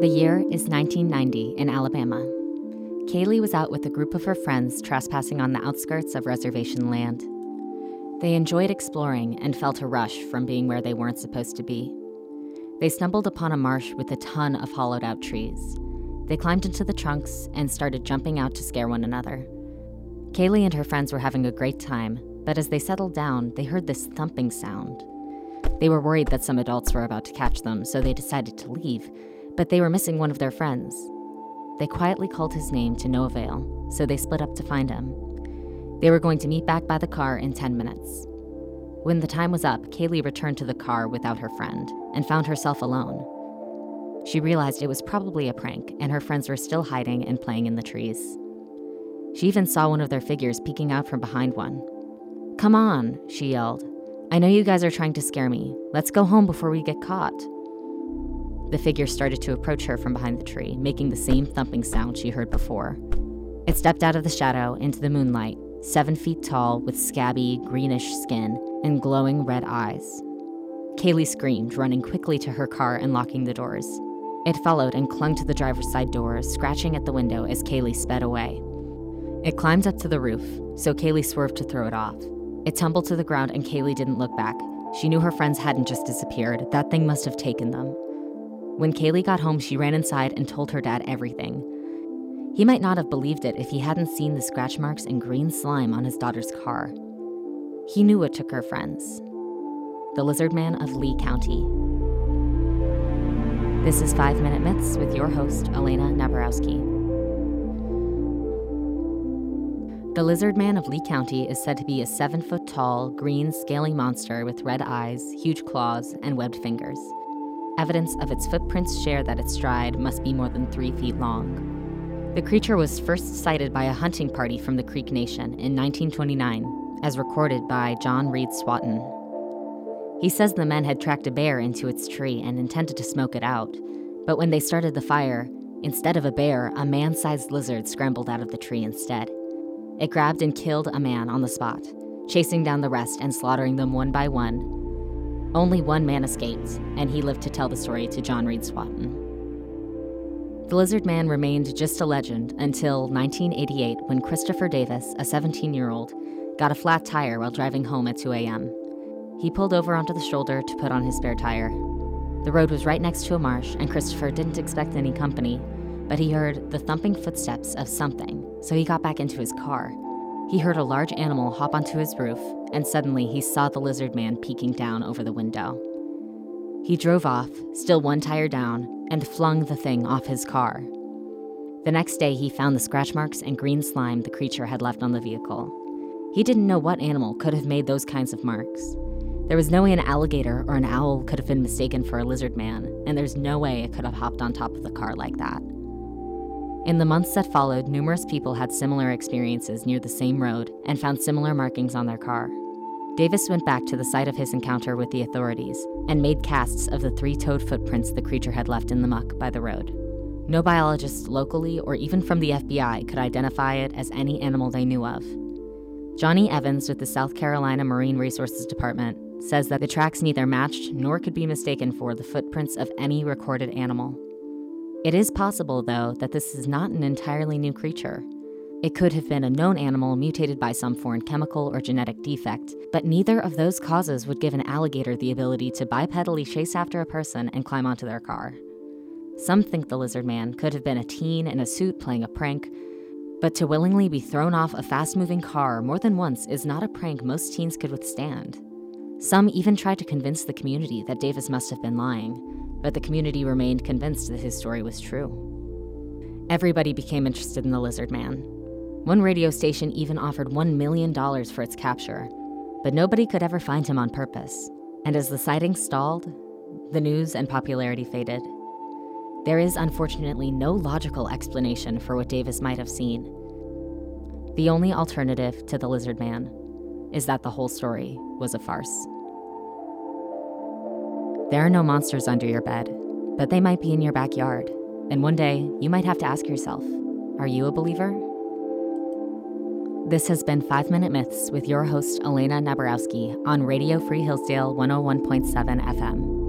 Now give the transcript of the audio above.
The year is 1990 in Alabama. Kaylee was out with a group of her friends trespassing on the outskirts of reservation land. They enjoyed exploring and felt a rush from being where they weren't supposed to be. They stumbled upon a marsh with a ton of hollowed out trees. They climbed into the trunks and started jumping out to scare one another. Kaylee and her friends were having a great time, but as they settled down, they heard this thumping sound. They were worried that some adults were about to catch them, so they decided to leave, but they were missing one of their friends. They quietly called his name to no avail, so they split up to find him. They were going to meet back by the car in 10 minutes. When the time was up, Kaylee returned to the car without her friend and found herself alone. She realized it was probably a prank, and her friends were still hiding and playing in the trees. She even saw one of their figures peeking out from behind one. Come on, she yelled. I know you guys are trying to scare me. Let's go home before we get caught. The figure started to approach her from behind the tree, making the same thumping sound she heard before. It stepped out of the shadow into the moonlight, seven feet tall, with scabby, greenish skin and glowing red eyes. Kaylee screamed, running quickly to her car and locking the doors. It followed and clung to the driver's side door, scratching at the window as Kaylee sped away. It climbed up to the roof, so Kaylee swerved to throw it off. It tumbled to the ground and Kaylee didn't look back. She knew her friends hadn't just disappeared, that thing must have taken them. When Kaylee got home, she ran inside and told her dad everything. He might not have believed it if he hadn't seen the scratch marks and green slime on his daughter's car. He knew what took her friends the lizard man of Lee County. This is 5 Minute Myths with your host, Elena Nabarowski. The lizard man of Lee County is said to be a seven foot tall, green, scaly monster with red eyes, huge claws, and webbed fingers. Evidence of its footprints share that its stride must be more than three feet long. The creature was first sighted by a hunting party from the Creek Nation in 1929, as recorded by John Reed Swanton. He says the men had tracked a bear into its tree and intended to smoke it out, but when they started the fire, instead of a bear, a man sized lizard scrambled out of the tree instead. It grabbed and killed a man on the spot, chasing down the rest and slaughtering them one by one only one man escaped, and he lived to tell the story to John Reed Swanton. The Lizard Man remained just a legend until 1988 when Christopher Davis, a 17 year old, got a flat tire while driving home at 2 a.m. He pulled over onto the shoulder to put on his spare tire. The road was right next to a marsh, and Christopher didn't expect any company, but he heard the thumping footsteps of something, so he got back into his car. He heard a large animal hop onto his roof, and suddenly he saw the lizard man peeking down over the window. He drove off, still one tire down, and flung the thing off his car. The next day, he found the scratch marks and green slime the creature had left on the vehicle. He didn't know what animal could have made those kinds of marks. There was no way an alligator or an owl could have been mistaken for a lizard man, and there's no way it could have hopped on top of the car like that. In the months that followed, numerous people had similar experiences near the same road and found similar markings on their car. Davis went back to the site of his encounter with the authorities and made casts of the three toed footprints the creature had left in the muck by the road. No biologists locally or even from the FBI could identify it as any animal they knew of. Johnny Evans with the South Carolina Marine Resources Department says that the tracks neither matched nor could be mistaken for the footprints of any recorded animal. It is possible, though, that this is not an entirely new creature. It could have been a known animal mutated by some foreign chemical or genetic defect, but neither of those causes would give an alligator the ability to bipedally chase after a person and climb onto their car. Some think the lizard man could have been a teen in a suit playing a prank, but to willingly be thrown off a fast moving car more than once is not a prank most teens could withstand. Some even tried to convince the community that Davis must have been lying, but the community remained convinced that his story was true. Everybody became interested in the lizard man. One radio station even offered $1 million for its capture, but nobody could ever find him on purpose. And as the sighting stalled, the news and popularity faded. There is unfortunately no logical explanation for what Davis might have seen. The only alternative to the lizard man is that the whole story was a farce. There are no monsters under your bed, but they might be in your backyard. And one day, you might have to ask yourself Are you a believer? This has been 5 Minute Myths with your host, Elena Nabarowski, on Radio Free Hillsdale 101.7 FM.